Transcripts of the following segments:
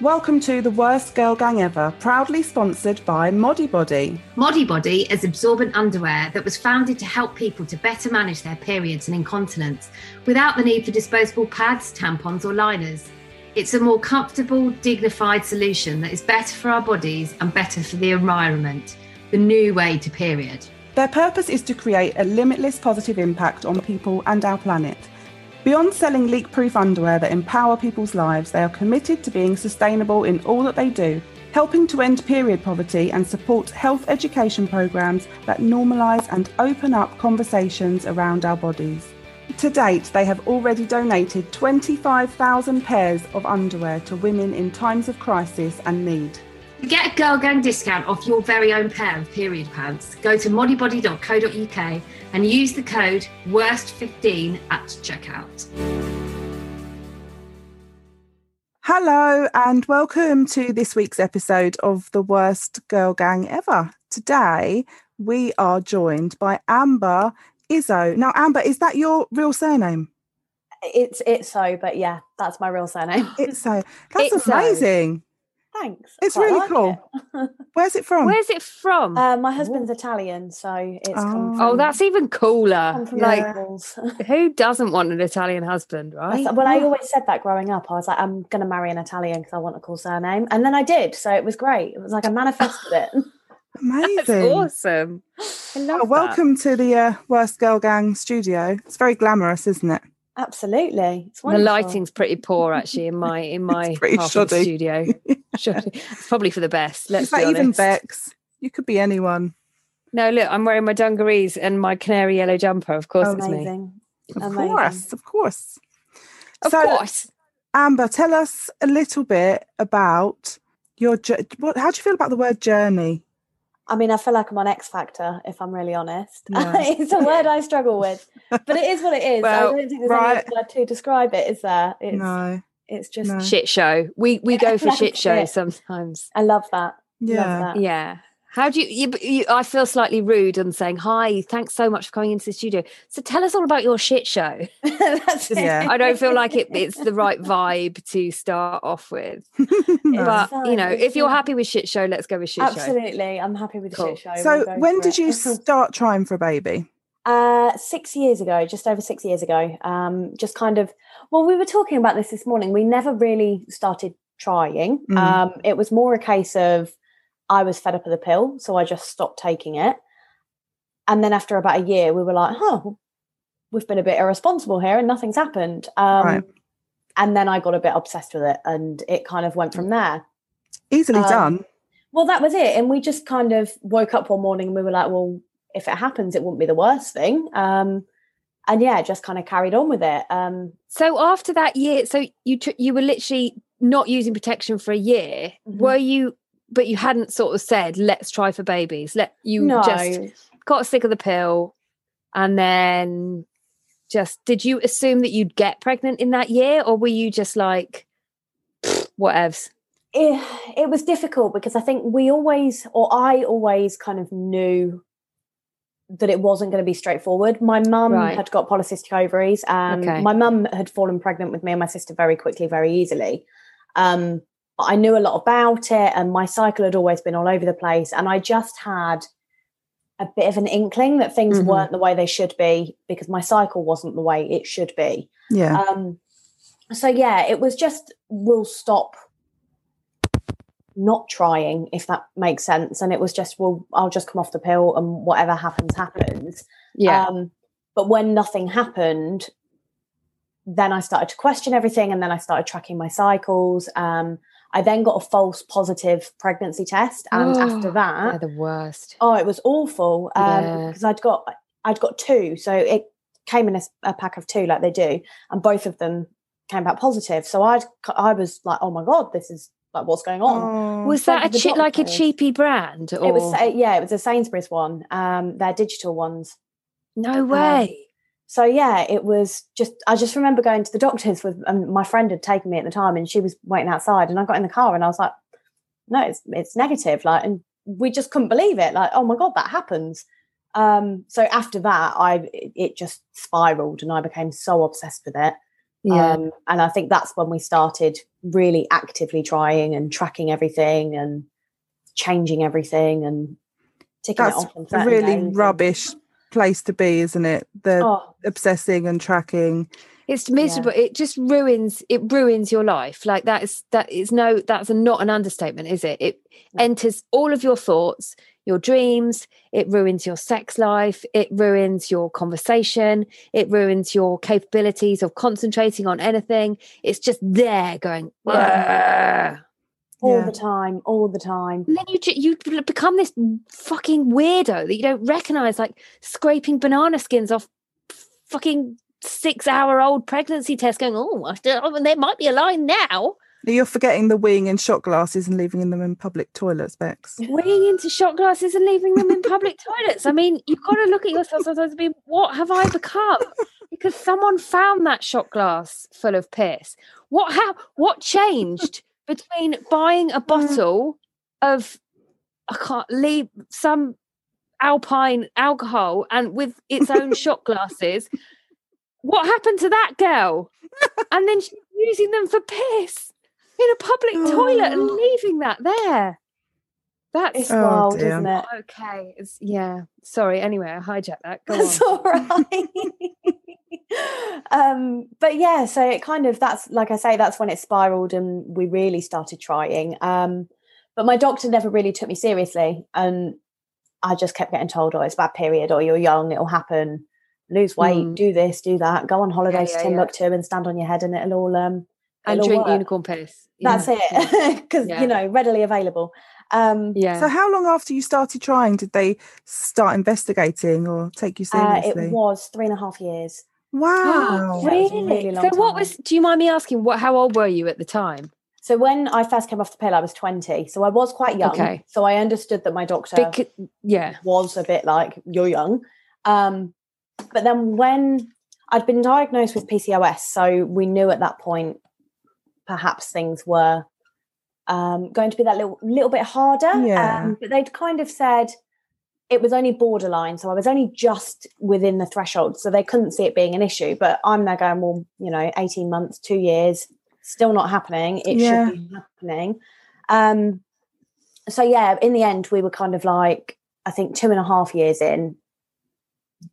Welcome to the Worst Girl Gang Ever, proudly sponsored by Modibodi. Modibodi is absorbent underwear that was founded to help people to better manage their periods and incontinence without the need for disposable pads, tampons, or liners. It's a more comfortable, dignified solution that is better for our bodies and better for the environment. The new way to period. Their purpose is to create a limitless positive impact on people and our planet. Beyond selling leak proof underwear that empower people's lives, they are committed to being sustainable in all that they do, helping to end period poverty and support health education programs that normalise and open up conversations around our bodies. To date, they have already donated 25,000 pairs of underwear to women in times of crisis and need. To get a Girl Gang discount off your very own pair of period pants, go to modibodi.co.uk and use the code WORST15 at checkout. Hello, and welcome to this week's episode of the Worst Girl Gang Ever. Today, we are joined by Amber Izzo. Now, Amber, is that your real surname? It's it's so, but yeah, that's my real surname. It's so. That's It's so. Amazing. Thanks. It's really like cool. it. Where's it from? Where's it from? Uh, my husband's Italian, so it's come Oh. from, oh, that's even cooler. come Like, who doesn't want an Italian husband, right? thought- well, I always said that growing up. I was like, I'm going to marry an Italian because I want a cool surname, and then I did. So it was great. It was like I manifested it. Amazing. That's awesome. I love Well, that. welcome to the uh, Worst Girl Gang studio. It's very glamorous, isn't it? Absolutely, it's The lighting's pretty poor actually in my in my half studio. Shoddy. It's probably for the best. Let's like be even. Bex. You could be anyone. No, look, I'm wearing my dungarees and my canary yellow jumper. Of course, it's me. Of Amazing. course, of course. Of So, course. Amber, tell us a little bit about your what. How do you feel about the word journey? I mean, I feel like I'm on X Factor, if I'm really honest. Yeah. it's a word I struggle with, but it is what it is. Well, I don't think there's right. any word to describe it. Is there? It's, no, it's just. no. Shit show. We we go for shit That's shows it. sometimes. I love that. yeah, Love that. Yeah. How do you, you, you? I feel slightly rude on saying hi. Thanks so much for coming into the studio. So tell us all about your shit show. That's. Yeah. I don't feel like it, it's the right vibe to start off with. But fine, you know, if you're happy with shit show, let's go with shit show. Absolutely, I'm happy with the Cool. shit show. so We'll when for did you start trying for a baby? Uh, six years ago, just over six years ago. Um, just kind of. Well, we were talking about this this morning. We never really started trying. Mm. Um, it was more a case of I was fed up of the pill, so I just stopped taking it. And then after about a year, we were like, "Huh, we've been a bit irresponsible here, and nothing's happened." Um, Right. And then I got a bit obsessed with it, and it kind of went from there. Easily Um, done. Well, that was it. And we just kind of woke up one morning and we were like, well, if it happens, it wouldn't be the worst thing. Um, and yeah, just kind of carried on with it. Um, So after that year, so you took you were literally not using protection for a year. Mhm. Were you? But you hadn't sort of said, "Let's try for babies." Let you no, just got sick of the pill, and then just did you assume that you'd get pregnant in that year, or were you just like, whatevs? it, it was difficult because I think we always, or I always kind of knew that it wasn't going to be straightforward. My mum Right. had got polycystic ovaries and Okay. my mum had fallen pregnant with me and my sister very quickly, very easily. Um, but I knew a lot about it and my cycle had always been all over the place. And I just had a bit of an inkling that things Mhm. weren't the way they should be because my cycle wasn't the way it should be. Yeah. Um, so yeah, it was just we'll stop not trying if that makes sense. And it was just well, I'll just come off the pill and whatever happens, happens. Yeah, Um, but when nothing happened, then I started to question everything, and then I started tracking my cycles. Um, I then got a false positive pregnancy test, and after they're that, the worst. oh, it was awful Yeah. because I'd got I'd got two, so it came in a pack of two, like they do, and both of them came back positive. So I'd I was like, oh my god, this is like what's going on. Oh. Was that a che- like a cheapy brand? Or It was yeah, it was a Sainsbury's one. Um, their digital ones. no way. So yeah, it was just. I just remember going to the doctors with, and my friend had taken me at the time, and she was waiting outside, and I got in the car, and I was like, "No, it's it's negative." Like, and we just couldn't believe it. Like, oh my god, that happens. Um, so after that, I it, it just spiraled, and I became so obsessed with it. yeah. Um, and I think that's when we started really actively trying and tracking everything and changing everything and ticking That's it off. on really days rubbish place to be, isn't it? The Oh, obsessing and tracking. It's miserable. It just ruins it ruins your life. Like that is that is no that's a, not an understatement, is it? It No. enters all of your thoughts, your dreams, it ruins your sex life, it ruins your conversation, it ruins your capabilities of concentrating on anything. It's just there going Yeah. All Yeah. the time, all the time. and then you you become this fucking weirdo that you don't recognize like scraping banana skins off fucking 6 hour old pregnancy test going oh there might be a line now You're forgetting the weeing in shot glasses and leaving them in public toilets, Bex. weighing into shot glasses and leaving them in public toilets. I mean, you've got to look at yourself sometimes and be, what have I become? Because someone found that shot glass full of piss. What how what changed between buying a mm. bottle of I can't leave some alpine alcohol and with its own shot glasses? What happened to that girl? And then she's using them for piss in a public toilet and oh. leaving that there. That's It's Oh, wild, dear. isn't it? Okay. It's, yeah. Sorry. Anyway, I hijacked that. Go That's on. all right. um, but yeah, so it kind of that's like I say, that's when it spiraled and we really started trying. Um, but my doctor never really took me seriously, and I just kept getting told, "Oh, it's a bad period, or you're young, it'll happen. Lose weight, Mm. do this, do that, go on holiday to yeah, yeah. Timbuktu and stand on your head, and it'll all um, And it'll drink work." unicorn piss. That's Yeah. it, because Yeah. you know, readily available. Um, Yeah. So, how long after you started trying did they start investigating or take you uh, seriously? it was three and a half years. Wow. Yeah, it really? really so long what was do you mind me asking what how old were you at the time? So when I first came off the pill, I was 20. So I was quite young. Okay. So I understood that my doctor Bec- yeah. was a bit like, you're young. Um, but then when I'd been diagnosed with PCOS, so we knew at that point perhaps things were um, going to be that little, little bit harder. Yeah. Um, but they'd kind of said it was only borderline. So I was only just within the threshold. So they couldn't see it being an issue. But I'm there going, well, you know, 18 months, two years, still not happening. It Yeah. should be happening. Um, so yeah, in the end, we were kind of like, I think two and a half years in,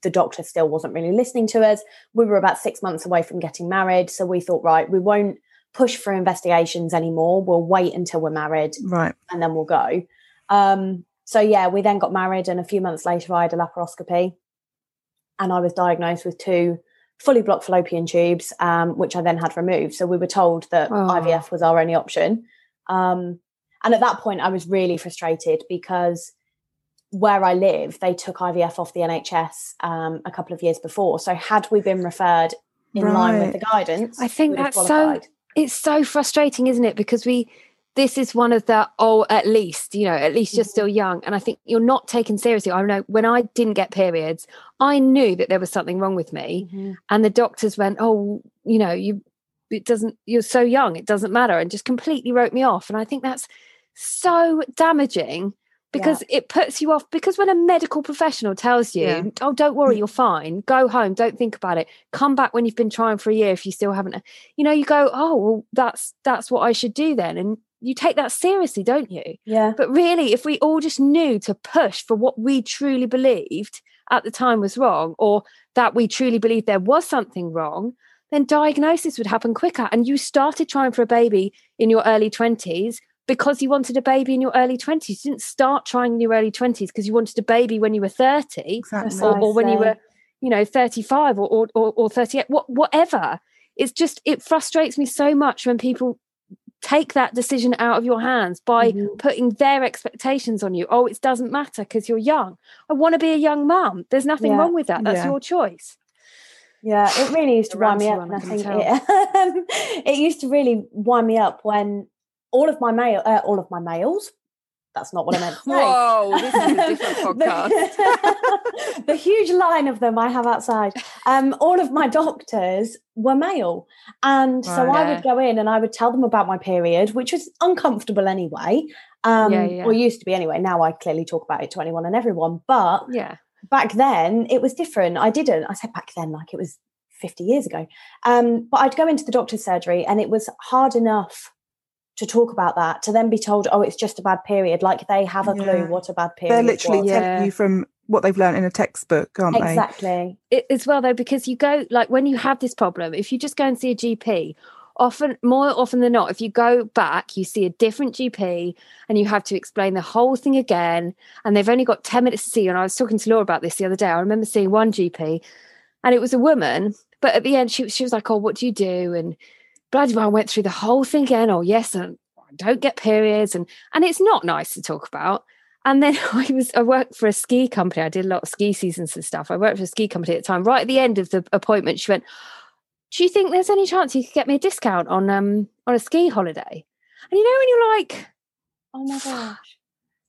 the doctor still wasn't really listening to us. We were about six months away from getting married. So we thought, right, we won't push for investigations anymore. We'll wait until we're married Right. and then we'll go. Um, so yeah, we then got married, and a few months later, I had a laparoscopy, and I was diagnosed with two fully blocked fallopian tubes, um, which I then had removed. So we were told that Oh. IVF was our only option. Um, and at that point, I was really frustrated because where I live, they took IVF off the NHS um, a couple of years before. So had we been referred in line with the guidance, I think that's so it's so frustrating, isn't it? Because we this is one of the oh, at least, you know, at least you're Mhm. still young. And I think you're not taken seriously. I know when I didn't get periods, I knew that there was something wrong with me. Mhm. and the doctors went oh you know you it doesn't you're so young it doesn't matter and just completely wrote me off and i think that's so damaging because it puts you off because when a medical professional tells you Yeah. oh don't worry you're fine go home don't think about it come back when you've been trying for a year if you still haven't you know you go oh well that's that's what i should do then and you take that seriously don't you Yeah. but really, if we all just knew to push for what we truly believed at the time was wrong, or that we truly believed there was something wrong, then diagnosis would happen quicker. And you started trying for a baby in your early 20s because you wanted a baby in your early 20s. You didn't start trying in your early 20s because you wanted a baby when you were 30 Exactly. or, or when you were, you know, 35 or, or, or, or 38, what, whatever. It's just, it frustrates me so much when people take that decision out of your hands by Mhm. putting their expectations on you. Oh, it doesn't matter because you're young. I want to be a young mum. There's nothing Yeah. wrong with that. That's Yeah. your choice. Yeah, it really used to wind me up, one, and I I think it, it used to really wind me up when all of my male, uh, all of my males. That's not what I meant. To say. Whoa, this is a different podcast. the, huge line of them I have outside. Um, all of my doctors were male, and so I Yeah. would go in and I would tell them about my period, which was uncomfortable anyway. Um, Yeah, yeah. or used to be anyway. Now I clearly talk about it to anyone and everyone, but Yeah. back then it was different. I didn't. I said back then like it was 50 years ago. Um, but I'd go into the doctor's surgery and it was hard enough to talk about that, to then be told, oh, it's just a bad period. Like they have a Yeah. clue what a bad period They're literally was. Yeah. telling you from what they've learned in a textbook, aren't they? Exactly. it, as well though because you go like when you have this problem if you just go and see a gp often more often than not if you go back you see a different gp and you have to explain the whole thing again and they've only got 10 minutes to see you and i was talking to laura about this the other day i remember seeing one gp and it was a woman but at the end she, she was like oh what do you do and bloody well i went through the whole thing again oh yes and I don't get periods and and it's not nice to talk about and then I was I worked for a ski company. I did a lot of ski seasons and stuff. I worked for a ski company at the time. Right at the end of the appointment, she went, "Do you think there's any chance you could get me a discount on um on a ski holiday?" And you know when you're like, Oh my gosh.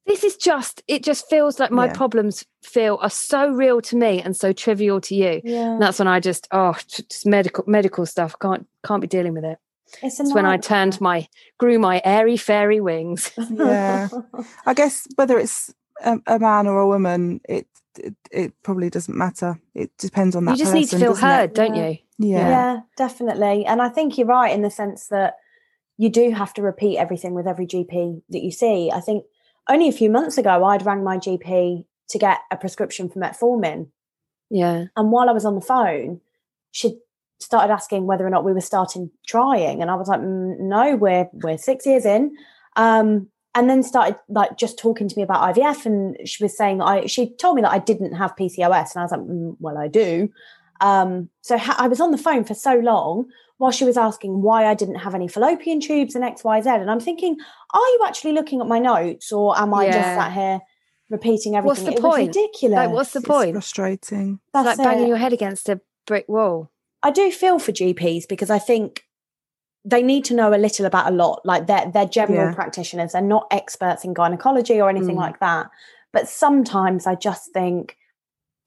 "This is just it just feels like my Yeah. problems feel are so real to me and so trivial to you." Yeah. And that's when I just oh just medical medical stuff can't can't be dealing with it. It's, It's when I turned my grew my airy fairy wings. Yeah. I guess whether it's a, a man or a woman, it, it it probably doesn't matter. It depends on that. You just need to feel doesn't it? heard, don't Yeah. you? Yeah. yeah, definitely. And I think you're right in the sense that you do have to repeat everything with every GP that you see. I think only a few months ago, I'd rang my GP to get a prescription for metformin. Yeah. And while I was on the phone, she started asking whether or not we were starting trying. And I was like, "Mm, no, we're, we're six years in. Um, and then started like just talking to me about IVF. And she was saying, I, she told me that I didn't have PCOS. And I was like, "Mm, well, I do. Um, so ha- I was on the phone for so long while she was asking why I didn't have any fallopian tubes and X, Y, Z. And I'm thinking, are you actually looking at my notes or am I just Yeah. sat here repeating everything? What's everything? the it was point? ridiculous. Like, what's the It's point? frustrating. It's like banging it. your head against a brick wall. I do feel for GPs because I think they need to know a little about a lot. Like they're they're general Yeah. practitioners. They're not experts in gynecology or anything Mm. like that. But sometimes I just think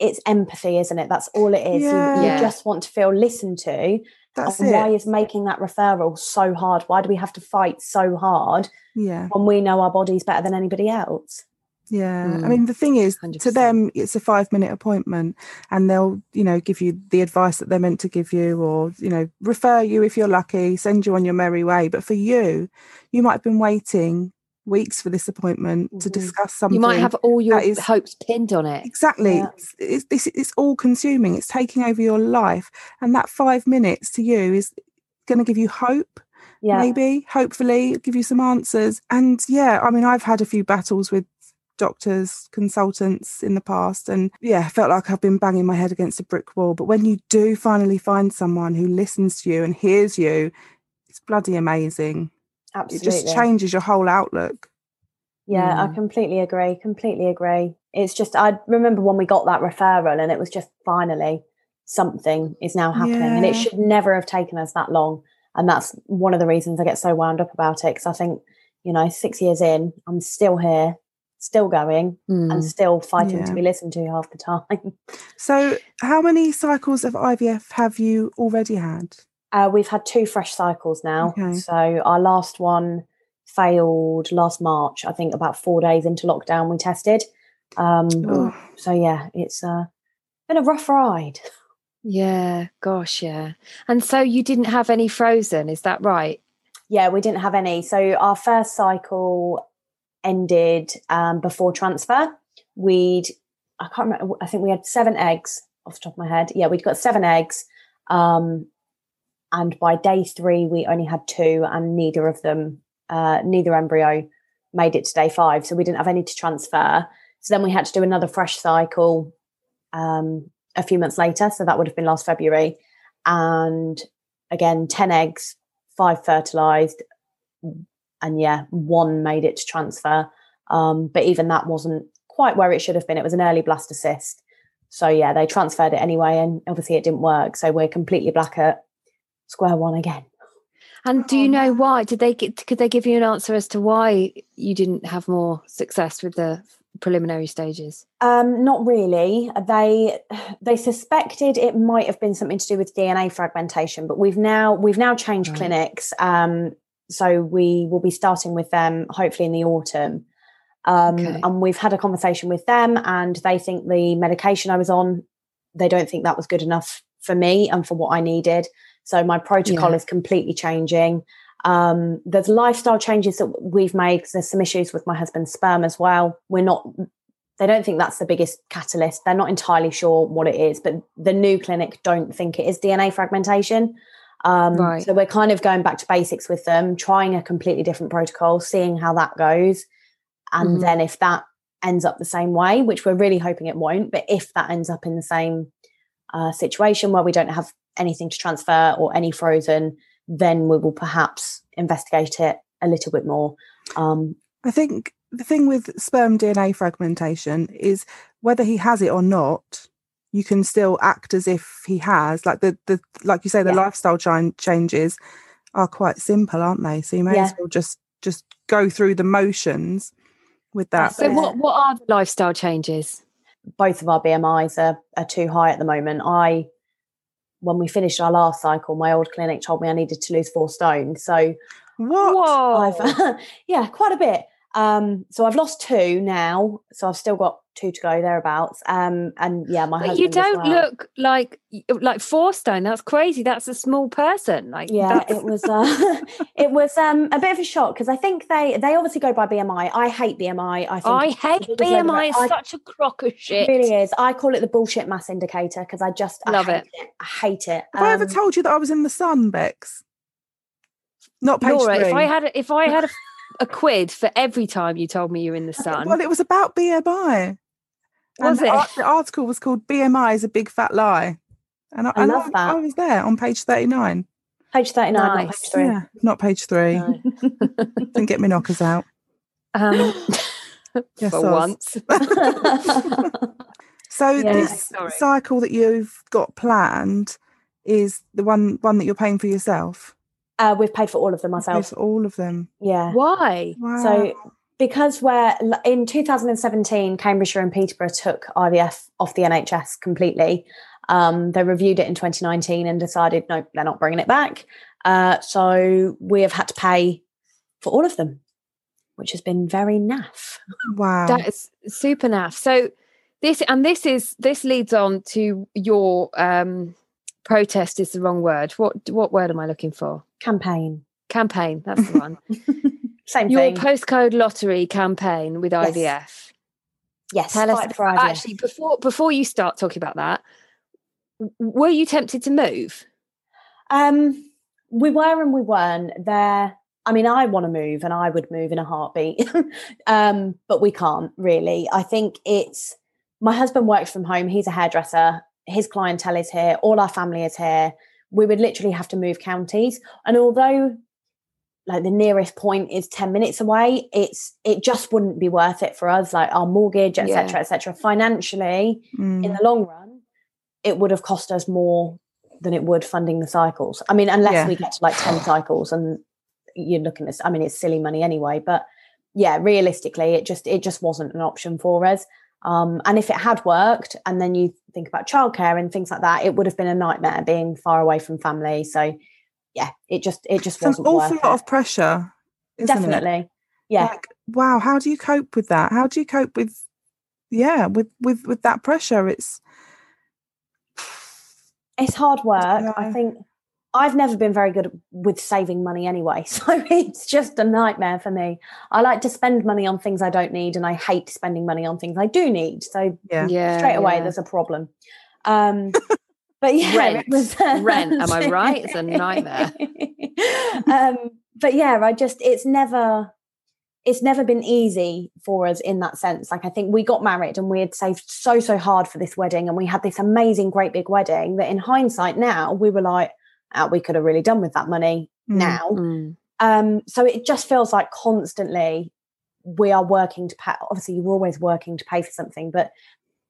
it's empathy, isn't it? That's all it is. You, you Yeah. just want to feel listened to. That's and it. why is making that referral so hard? Why do we have to fight so hard yeah. when we know our bodies better than anybody else? Yeah. I Mm. mean, the thing is, to 100%. them, it's a five minute appointment and they'll, you know, give you the advice that they're meant to give you or, you know, refer you if you're lucky, send you on your merry way. But for you, you might have been waiting weeks for this appointment to Mhm. discuss something. You might have all your is- hopes pinned on it. Exactly. Yeah. It's, it's, it's all consuming. It's taking over your life. And that five minutes to you is going to give you hope Yeah. maybe hopefully give you some answers and yeah i mean i've had a few battles with doctors consultants in the past and yeah felt like i've been banging my head against a brick wall but when you do finally find someone who listens to you and hears you it's bloody amazing Absolutely. it just changes your whole outlook Yeah, I Mm. completely agree. Completely agree. It's just I remember when we got that referral and it was just finally something is now happening and it should never have taken us that long. And that's one of the reasons I get so wound up about it because I think, you know, 6 years in, I'm still here, still going Mm. and still fighting Yeah. to be listened to half the time. so how many cycles of ivf have you already had Uh, we've had two fresh cycles now. Okay. So our last one failed last March. I think about 4 days into lockdown we tested. Um Oh. so yeah, it's uh, been a rough ride. Yeah, gosh, yeah. And so you didn't have any frozen, is that right? Yeah, we didn't have any. So our first cycle ended um, before transfer. We'd, I can't remember, I think we had seven eggs off the top of my head. Yeah, we'd got seven eggs. Um, and by day three, we only had two, and neither of them, uh, neither embryo made it to day five. So we didn't have any to transfer. So then we had to do another fresh cycle um, a few months later. So that would have been last February. And again, 10 eggs, five fertilized. And yeah, one made it to transfer. Um, but even that wasn't quite where it should have been. It was an early blastocyst. So yeah, they transferred it anyway, and obviously it didn't work. So we're completely black at square one again. And do you know why? Did they get, could they give you an answer as to why you didn't have more success with the preliminary stages? Um, not really. They they suspected it might have been something to do with DNA fragmentation, but we've now we've now changed Right. clinics. Um, so we will be starting with them hopefully in the autumn. Um, Okay. And we've had a conversation with them, and they think the medication I was on, they don't think that was good enough for me and for what I needed. So my protocol Yeah. is completely changing. Um, there's lifestyle changes that we've made. there's some issues with my husband's sperm as well. We're not they don't think that's the biggest catalyst. They're not entirely sure what it is, but the new clinic don't think it is DNA fragmentation. Um, Right. So we're kind of going back to basics with them, trying a completely different protocol, seeing how that goes. And Mhm. then if that ends up the same way, which we're really hoping it won't, but if that ends up in the same uh, situation where we don't have anything to transfer or any frozen, then we will perhaps investigate it a little bit more. Um, I think the thing with sperm DNA fragmentation is whether he has it or not, you can still act as if he has. Like the the like you say, the Yeah. lifestyle chan- changes are quite simple, aren't they? So you may as well just just go through the motions with that. So what what are the lifestyle changes? both of our BMIs are, are too high at the moment. I, when we finished our last cycle, my old clinic told me I needed to lose four stone. So What? I've, yeah, quite a bit. Um, so I've lost two now. So I've still got two to go thereabouts. Um, and yeah, my But husband you don't well. look like like four stone. That's crazy. That's a small person. Like yeah that's- it was uh, it was um a bit of a shock because i think they they obviously go by bmi i hate bmi i think I hate the biggest load of BMI. it. It's I- such a crock of shit. it really is i call it the bullshit mass indicator because i just Love I hate it. i hate it Have I ever Um, told you that I was in the sun, Bex? Not page Laura, three. if I had a, if I had a, a quid for every time you told me you're in the sun, Well, it was about BMI. Was and the it? ar- the article was called "BMI is a big fat lie," and I, I and love that. I was there on page thirty-nine. page 39 not page 3 Yeah, not page three. No. Didn't get me knockers out. um, Yes, for once. So Yeah. this Sorry. cycle that you've got planned is the one one that you're paying for yourself. Uh, we've paid for all of them Pay ourselves for all of them. yeah Why? Wow. So because we're in 2017, Cambridgeshire and Peterborough took IVF off the NHS completely. Um, they reviewed it in 2019 and decided no, they're not bringing it back. Uh, so we have had to pay for all of them, which has been very naff. wow. That is super naff. So this and this is this leads on to your um protest is the wrong word. What what word am I looking for? Campaign, Campaign. That's the one. same thing. your thing. postcode lottery campaign with Yes. IVF. yes, Tell us IVF. actually before before you start talking about that. Were you tempted to move? Um, we were and we weren't. There, I mean, I want to move and I would move in a heartbeat, um, but we can't really. I think it's my husband works from home. He's a hairdresser. His clientele is here. All our family is here. We would literally have to move counties. And although like the nearest point is 10 minutes away it's it just wouldn't be worth it for us like our mortgage etc Yeah. etc financially Mm. in the long run, it would have cost us more than it would funding the cycles. I mean, unless Yeah. we get to like 10 cycles and you're looking at, I mean, it's silly money anyway, but yeah, realistically, it just, it just wasn't an option for us. Um, and if it had worked, and then you think about childcare and things like that, it would have been a nightmare being far away from family. So yeah, it just, it just It's an awful lot it. of pressure. Isn't It? Definitely. Yeah. Like, wow. How do you cope with that? How do you cope with, yeah, with with with that pressure? It's it's hard work. I think I've never been very good with saving money anyway. So it's just a nightmare for me. I like to spend money on things I don't need and I hate spending money on things I do need. So yeah. Yeah. straight away yeah. there's a problem. Um but yeah, Rent. it was Rent, am I right? It's a nightmare. um but yeah, I just it's never it's never been easy for us in that sense. Like I think we got married and we had saved so so hard for this wedding, and we had this amazing, great big wedding that in hindsight now we were like, oh, we could have really done with that money Mm. now. Mm. Um, so it just feels like constantly we are working to pay. Obviously, you're always working to pay for something, but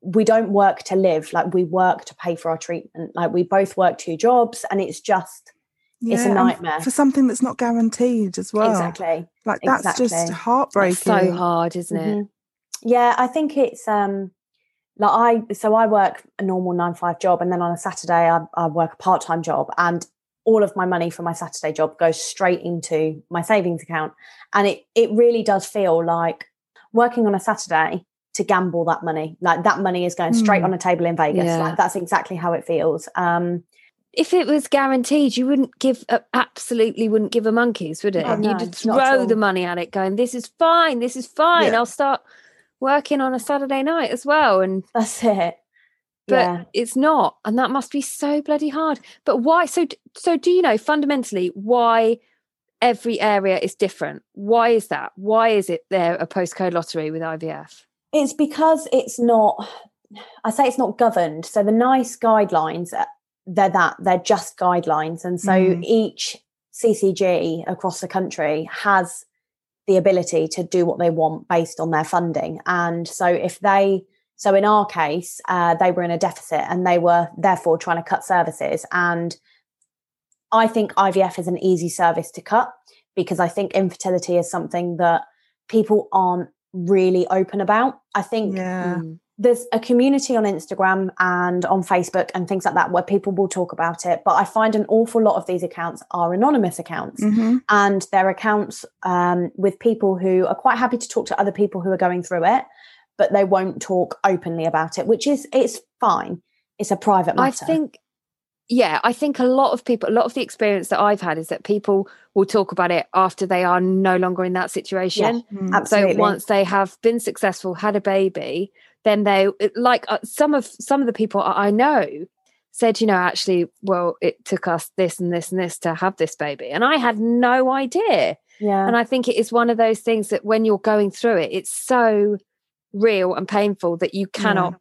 we don't work to live like we work to pay for our treatment like we both work two jobs and it's just it's a nightmare for something that's not guaranteed as well. exactly Like that's just exactly. heartbreaking. It's so hard, isn't it? Mhm. yeah i think it's um like i so i work a normal nine five job and then on a saturday i, I work a part-time job and all of my money from my saturday job goes straight into my savings account and it it really does feel like working on a saturday to gamble that money like that money is going straight Hmm. on a table in vegas Yeah. like that's exactly how it feels um If it was guaranteed, you wouldn't give a, absolutely wouldn't give a monkeys, would it? Oh, no, You'd throw the money at it, going, "This is fine. This is fine. Yeah. I'll start working on a Saturday night as well." And that's it but yeah it's not, and that must be so bloody hard. But why? So, so do you know fundamentally why every area is different? Why is that? Why is it there a postcode lottery with IVF? It's because it's not, I say it's not governed. So the nice guidelines, uh, they're that, they're just guidelines. And so Mhm. each CCG across the country has the ability to do what they want based on their funding. And so if they, so in our case, uh, they were in a deficit and they were therefore trying to cut services. And I think IVF is an easy service to cut because I think infertility is something that people aren't really open about. I think Yeah. There's a community on Instagram and on Facebook and things like that where people will talk about it. But I find an awful lot of these accounts are anonymous accounts hmm and they're accounts um, with people who are quite happy to talk to other people who are going through it, but they won't talk openly about it, which is it's fine. It's a private matter. I think, yeah, I think a lot of people, a lot of the experience that I've had is that people will talk about it after they are no longer in that situation. Mm. absolutely. So once they have been successful, had a baby, then they like uh, some of some of the people I know said, you know, actually, well, it took us this and this and this to have this baby, and I had no idea. yeah, And I think it is one of those things that when you're going through it, it's so real and painful that you cannot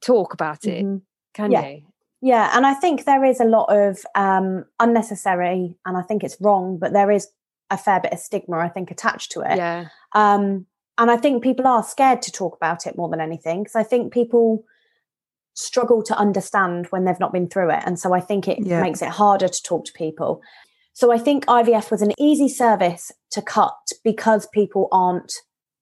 talk about it, Mhm. can Yeah. you? Yeah, and I think there is a lot of um, unnecessary, and I think it's wrong, but there is a fair bit of stigma, I think, attached to it. Yeah. Um, and I think people are scared to talk about it more than anything because I think people struggle to understand when they've not been through it. And so I think it Yeah. makes it harder to talk to people. So I think IVF was an easy service to cut because people aren't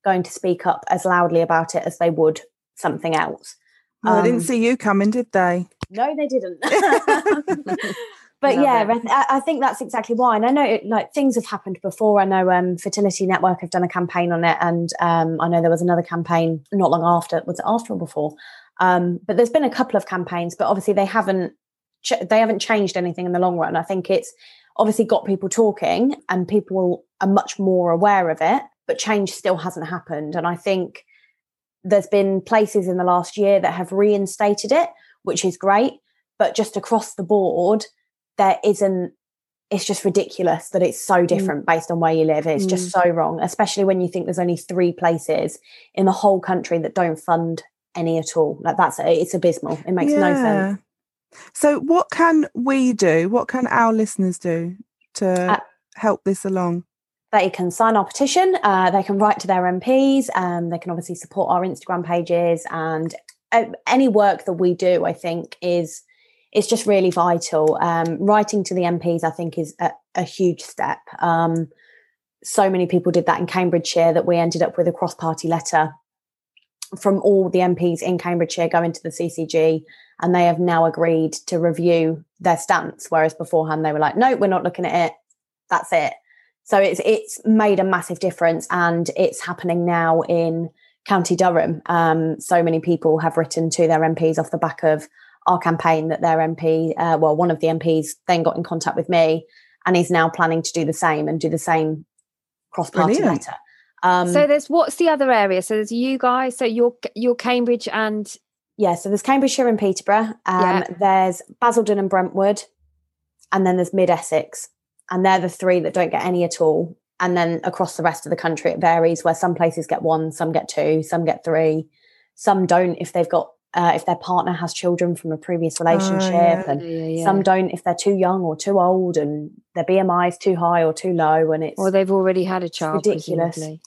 going to speak up as loudly about it as they would something else. Well, they Um, didn't see you coming, did they? no, they didn't. but Love yeah. I, I think that's exactly why. And I know it, like things have happened before. I know um, Fertility Network have done a campaign on it, and um, I know there was another campaign not long after. Was it after or before? Um, but there's been a couple of campaigns, but obviously they haven't ch- they haven't changed anything in the long run. I think it's obviously got people talking, and people are much more aware of it. But change still hasn't happened, and I think there's been places in the last year that have reinstated it, which is great. But just across the board, there isn't. It's just ridiculous that it's so different based on where you live. It's just so wrong, especially when you think there's only three places in the whole country that don't fund any at all. Like that's it's abysmal. It makes no sense. So, what can we do? What can our listeners do to Uh, help this along? they can sign our petition. Uh, they can write to their MPs. Um, they can obviously support our Instagram pages and uh, any work that we do. I think is it's just really vital. Um, writing to the MPs, I think, is a, a huge step. Um, so many people did that in Cambridgeshire that we ended up with a cross-party letter from all the MPs in Cambridgeshire going to the CCG, and they have now agreed to review their stance. Whereas beforehand they were like, "No, we're not looking at it. That's it." So it's it's made a massive difference, and it's happening now in County Durham. Um, so many people have written to their MPs off the back of our campaign that their MP, uh, well, one of the MPs, then got in contact with me, and is now planning to do the same and do the same cross-party Brilliant. letter. Um, so there's what's the other area? So there's you guys. So you're you're Cambridge and yeah, so there's Cambridgeshire and Peterborough. Um, Yeah. There's Basildon and Brentwood, and then there's Mid Essex, and they're the three that don't get any at all. And then across the rest of the country, it varies. Where some places get one, some get two, some get three, some don't if they've got uh, if their partner has children from a previous relationship, yeah. and Yeah, yeah, yeah. some don't if they're too young or too old, and their BMI is too high or too low, and it's or they've already had a child. ridiculous. presumably.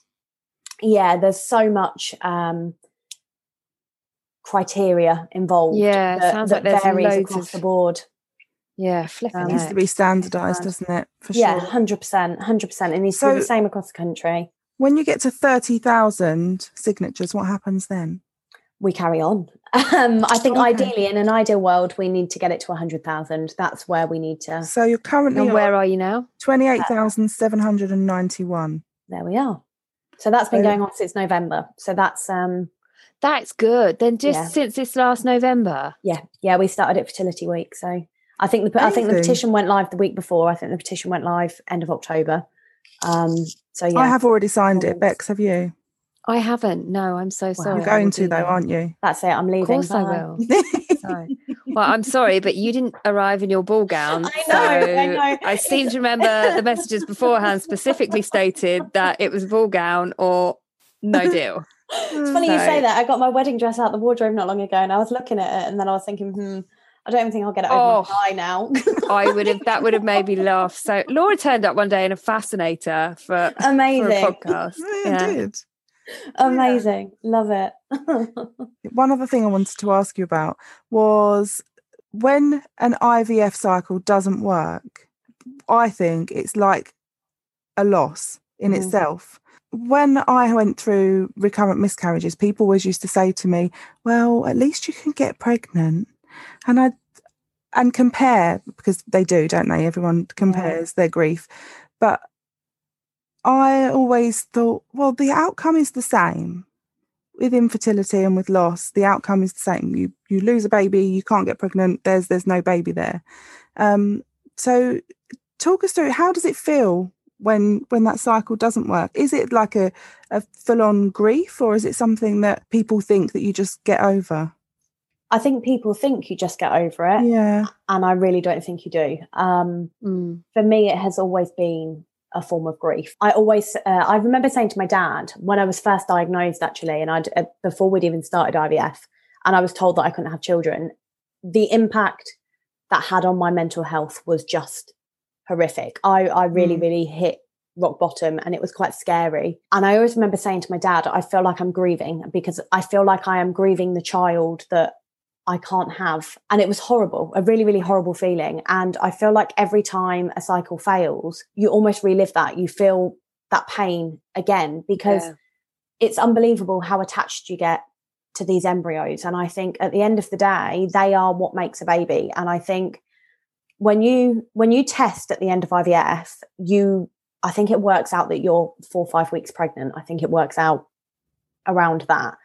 yeah there's so much um criteria involved. Yeah, that, sounds that like there's varies loads across of- the board. Yeah, flipping Um, It needs to be standardised, doesn't it? For Yeah, hundred percent, hundred percent. It needs to be the same across the country. When you get to 30,000 signatures, what happens then? We carry on. Um, I think Okay. ideally, in an ideal world, we need to get it to hundred thousand. That's where we need to. So you're currently where are you now? 28,791. There we are. So that's been So- going on since November. So that's um, That's good. Then just Yeah. since this last November. yeah, yeah. We started at Fertility Week. So I think the I think the petition went live the week before. I think the petition went live end of October. Um, so yeah, I have already signed it. Bex, have you? I haven't. No, I'm so sorry. You're I will going to, though, that. aren't you? that's it. I'm leaving. Of course I will. well, I'm sorry, but you didn't arrive in your ball gown. I know, I know. I seem to remember the messages beforehand specifically stated that it was ball gown or no deal. It's funny you say that. I got my wedding dress out the wardrobe not long ago, and I was looking at it, and then I was thinking, hmm, I don't even think I'll get it over Oh. my eye now. I would have that would have made me laugh. So Laura turned up one day in a fascinator for, for a Amazing, podcast. Yeah, Yeah. I did. amazing, love it. One other thing I wanted to ask you about was when an IVF cycle doesn't work, I think it's like a loss in Mhm. itself. When I went through recurrent miscarriages, people always used to say to me, Well, at least you can get pregnant. And I and compare because they do, don't they? Everyone compares their grief. But I always thought, well, the outcome is the same with infertility and with loss. The outcome is the same. You you lose a baby, you can't get pregnant. There's there's no baby there. Um, so talk us through how does it feel when when that cycle doesn't work? Is it like a a full on grief, or is it something that people think that you just get over? I think people think you just get over it, Yeah, and I really don't think you do. Um, Mm. for me, it has always been a form of grief. I always, uh, I remember saying to my dad when I was first diagnosed, actually, and I'd uh, before we'd even started IVF, and I was told that I couldn't have children. The impact that had on my mental health was just horrific. I, I really, Mm. really hit rock bottom, and it was quite scary. And I always remember saying to my dad, I feel like I'm grieving because I feel like I am grieving the child that I can't have. And it was horrible, a really, really horrible feeling. And I feel like every time a cycle fails, you almost relive that. You feel that pain again because Yeah. it's unbelievable how attached you get to these embryos. And I think at the end of the day, they are what makes a baby. And I think when you when you test at the end of IVF, you I think it works out that you're four or five weeks pregnant. I think it works out around that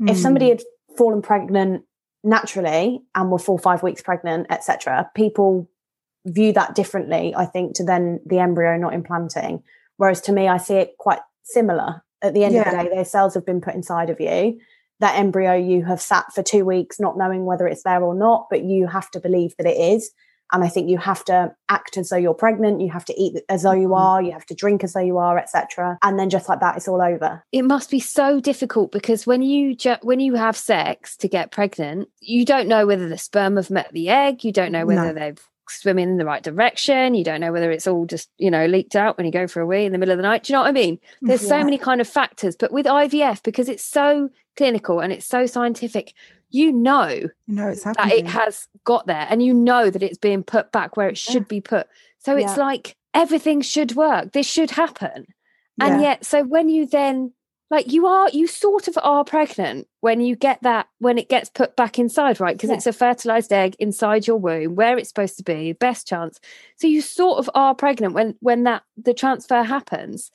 if Mm. somebody had fallen pregnant naturally and were four five weeks pregnant etc people view that differently i think to then the embryo not implanting. Whereas to me i see it quite similar. At the end of the day those cells have been put inside of you. That embryo you have sat for two weeks not knowing whether it's there or not but you have to believe that it is and i think you have to act as though you're pregnant you have to eat as though you Mhm. are you have to drink as though you are etc and then just like that it's all over. It must be so difficult because when you ju- when you have sex to get pregnant you don't know whether the sperm have met the egg you don't know whether No. they've swimming in the right direction you don't know whether it's all just you know leaked out when you go for a wee in the middle of the night. Do you know what i mean? There's so many kind of factors. But with ivf because it's so clinical and it's so scientific you know you know it's that happening. it has got there and you know that it's being put back where it Yeah. should be put so it's Yeah. like everything should work this should happen and Yeah. yet so when you then like you are you sort of are pregnant when you get that when it gets put back inside right because Yeah. it's a fertilized egg inside your womb where it's supposed to be best chance so you sort of are pregnant when when that the transfer happens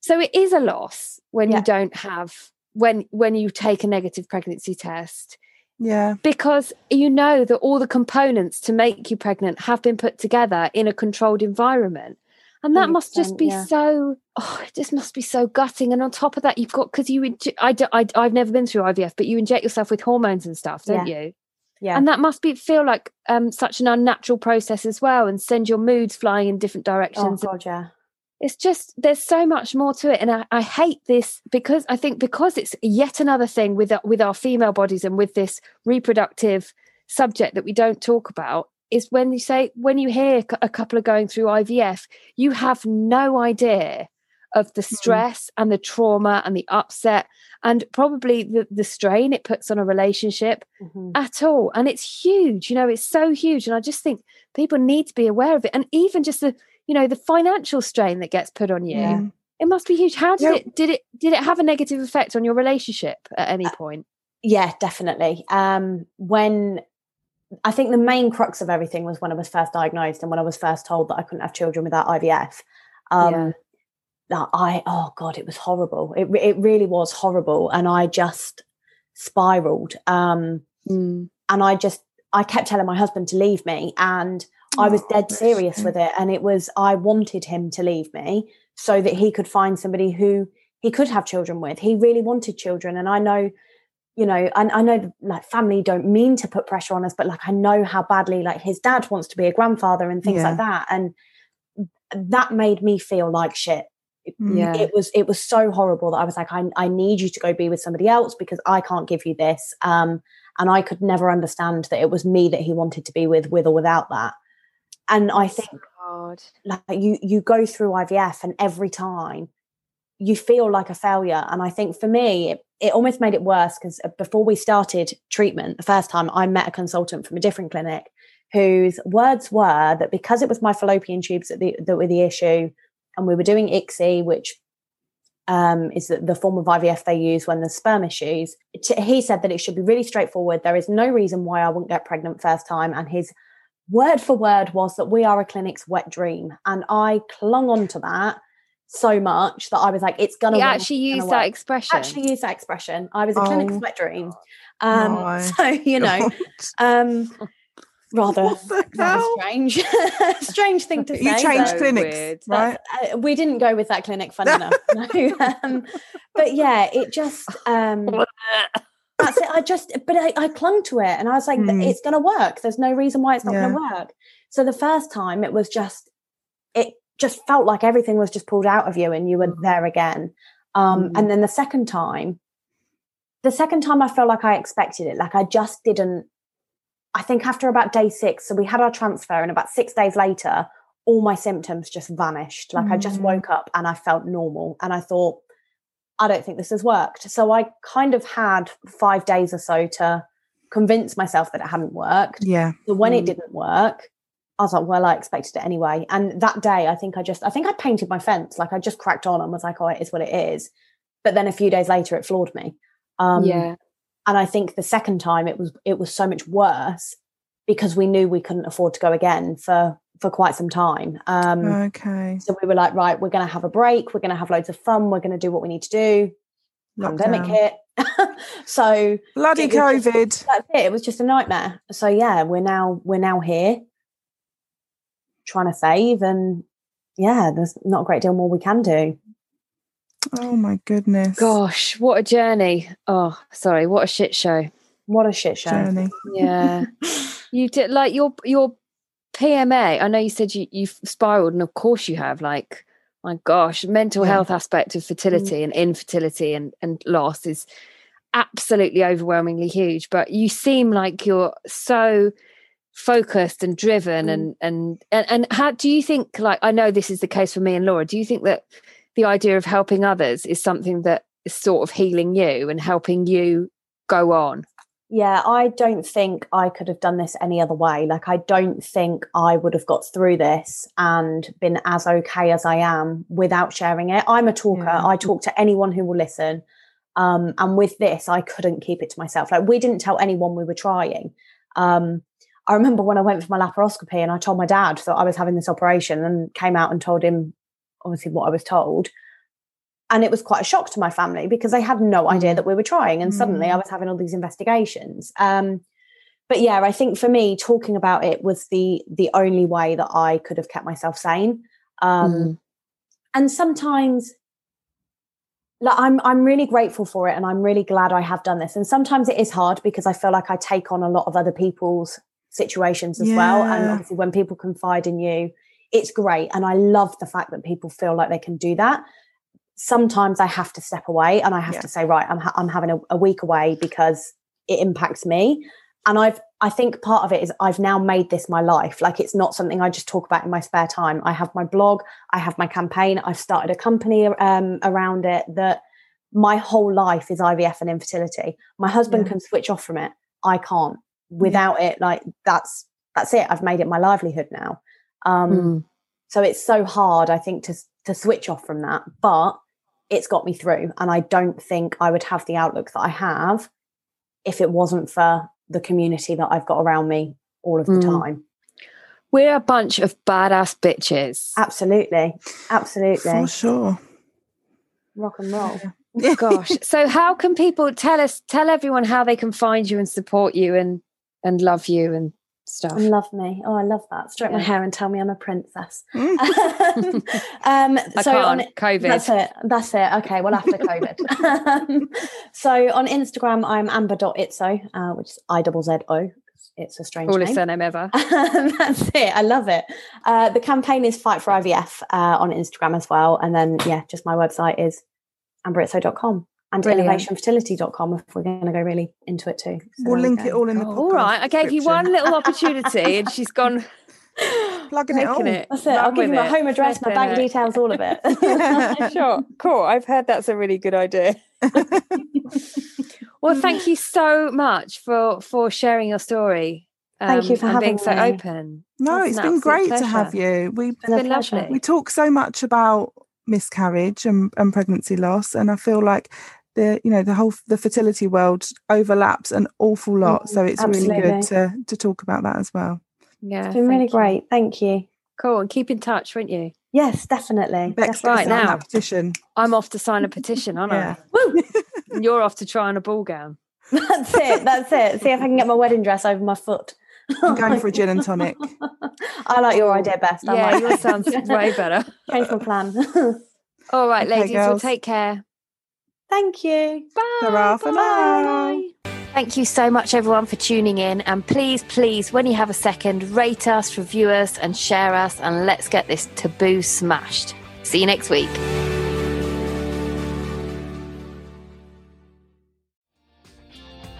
so it is a loss when Yeah. you don't have when when you take a negative pregnancy test. Yeah. Because you know that all the components to make you pregnant have been put together in a controlled environment. And that must just be yeah. so oh it just must be so gutting. And on top of that you've got because you inj- i've never been through ivf but you inject yourself with hormones and stuff don't you? Yeah. And that must be feel like um such an unnatural process as well and send your moods flying in different directions oh directions. God yeah it's just there's so much more to it and I, I hate this because i think because it's yet another thing with our- with our female bodies and with this reproductive subject that we don't talk about is when you say when you hear a couple are going through ivf you have no idea of the stress and the trauma and the upset and probably the, the strain it puts on a relationship Mhm. at all. And it's huge, you know, it's so huge. And I just think people need to be aware of it. And even just the, you know, the financial strain that gets put on you. Yeah. It must be huge. How did Yeah. it did it did it have a negative effect on your relationship at Uh, any point? Yeah, definitely. Um, when I think the main crux of everything was when I was first diagnosed and when I was first told that I couldn't have children without IVF. Um, Yeah. that I oh god, it was horrible. It it really was horrible, and I just spiraled. Um, Mm. and I just I kept telling my husband to leave me, and I was Oh, dead serious with it. And it was I wanted him to leave me so that he could find somebody who he could have children with. He really wanted children, and I know, you know, and I know like family don't mean to put pressure on us, but like I know how badly like his dad wants to be a grandfather and things Yeah. like that, and that made me feel like shit. Yeah. It was it was so horrible that I was like, I, I need you to go be with somebody else because I can't give you this. Um, and I could never understand that it was me that he wanted to be with, with or without that. And I think God. like you you go through IVF and every time you feel like a failure. And I think for me, it, it almost made it worse because before we started treatment, the first time I met a consultant from a different clinic whose words were that because it was my fallopian tubes that, the, that were the issue, and we were doing ICSI, which um, is the, the form of IVF they use when there's sperm issues. T- He said that it should be really straightforward. There is no reason why I wouldn't get pregnant first time. And his word for word was that we are a clinic's wet dream. And I clung on to that so much that I was like, it's going to You work, actually use that work. expression. Actually used that expression. I was a clinic's Oh. wet dream. Um, My so, you know, um, rather, rather strange, strange thing to say. You changed So clinics, weird. right? That's- uh, we didn't go with that clinic, funny enough. No. Um, but yeah, it just um, that's it. I just, but I, I clung to it, and I was like, Mm. it's going to work. There's no reason why it's not Yeah. going to work. So the first time, it was just, it just felt like everything was just pulled out of you, and you were Mm. there again. Um, Mm. And then the second time, the second time, I felt like I expected it. Like I just didn't. I think after about day six, so we had our transfer, and about six days later, all my symptoms just vanished. Like I just Mm. woke up and I felt normal. And I thought, I don't think this has worked. So I kind of had five days or so to convince myself that it hadn't worked. Yeah. So when it Mm. didn't work, I was like, well, I expected it anyway. And that day, I think I just, I think I painted my fence. Like I just cracked on and was like, oh, it is what it is. But then a few days later, it floored me. Um, yeah. and I think the second time it was it was so much worse because we knew we couldn't afford to go again for for quite some time. Um, Okay. so we were like, right, we're going to have a break. We're going to have loads of fun. We're going to do what we need to do. Pandemic hit. so Bloody it was just- COVID. that's it. It was just a nightmare. So yeah, we're now we're now here trying to save, and yeah, there's not a great deal more we can do. Oh my goodness. Gosh, what a journey. Oh, sorry, what a shit show. What a shit show. Journey. Yeah. you did like your your PMA. I know you said you you've spiraled, and of course you have. Like, my gosh, mental Yeah. health aspect of fertility and infertility and and loss is absolutely overwhelmingly huge. But you seem like you're so focused and driven Mm. and, and and and how do you think like I know this is the case for me and Laura do you think that the idea of helping others is something that is sort of healing you and helping you go on Yeah, I don't think I could have done this any other way. Like, I don't think I would have got through this and been as okay as I am without sharing it. I'm a talker, Yeah. I talk to anyone who will listen. Um, and with this, I couldn't keep it to myself. Like, we didn't tell anyone we were trying. Um, I remember when I went for my laparoscopy and I told my dad that I was having this operation and came out and told him, obviously, what I was told. And it was quite a shock to my family because they had no idea that we were trying. And suddenly I Mm. was having all these investigations. Um, but yeah, I think for me, talking about it was the the only way that I could have kept myself sane. Um, Mm. And sometimes, like I'm I'm really grateful for it, and I'm really glad I have done this. And sometimes it is hard because I feel like I take on a lot of other people's situations as well. And obviously, when people confide in you, it's great, and I love the fact that people feel like they can do that. Sometimes I have to step away, and I have Yeah. to say, right, I'm ha- I'm having a, a week away because it impacts me. and I've I think part of it is I've now made this my life. Like it's not something I just talk about in my spare time. I have my blog, I have my campaign, I've started a company um, around it that my whole life is IVF and infertility. My husband Yeah. can switch off from it. I can't. Without it, like that's that's it. I've made it my livelihood now. Um, Mm. so it's so hard, I think, to to switch off from that. But it's got me through, and I don't think I would have the outlook that I have if it wasn't for the community that I've got around me all of the Mm. time. We're a bunch of badass bitches. Absolutely, absolutely, For sure. rock and roll. Gosh. So how can people tell us tell everyone how they can find you and support you and and love you and stuff? And love me. Oh, I love that. Stroke my hair and tell me I'm a princess. Mm. um, so on. COVID. That's it. That's it. Okay. Well, after COVID. um, so on Instagram, I'm amber.izzo, uh, which is I double Z O. It's a strange Coolest name. surname ever. That's it. I love it. Uh, the campaign is Fight for IVF uh, on Instagram as well. And then, yeah, just my website is amberizzo.com and Brilliant. innovationfertility.com if we're going to go really into it too. So We'll link go. it all in the Oh, podcast all right. I gave you one little opportunity and she's gone Plugging it taking all. it. That's it. I'll give you my it. home address, my bank it. details, all of it. sure. Cool. I've heard that's a really good idea. well, thank you so much for for sharing your story. um, Thank you for and being having so open. No, It's it's an been absolute great to have you. We It's been pleasure. lovely. we talk so much about miscarriage and, and pregnancy loss, and I feel like the you know the whole the fertility world overlaps an awful lot. So it's really good Mm, to to talk about that as well. Yeah. It's been really you. great. Thank you. Cool. And keep in touch, won't you? Yes, definitely. Bex, definitely. Right now. petition. I'm off to sign a petition, aren't Yeah. I? And You're off to try on a ball gown. That's it. That's it. See if I can get my wedding dress over my foot. I'm going for a gin and tonic. I like your idea best. I yeah, might yours sounds way better. change my plan. All right, Okay, ladies, well, girls. take care. Thank you. Bye. Ta-ra for now. Thank you so much, everyone, for tuning in. And please, please, when you have a second, rate us, review us, and share us. And let's get this taboo smashed. See you next week.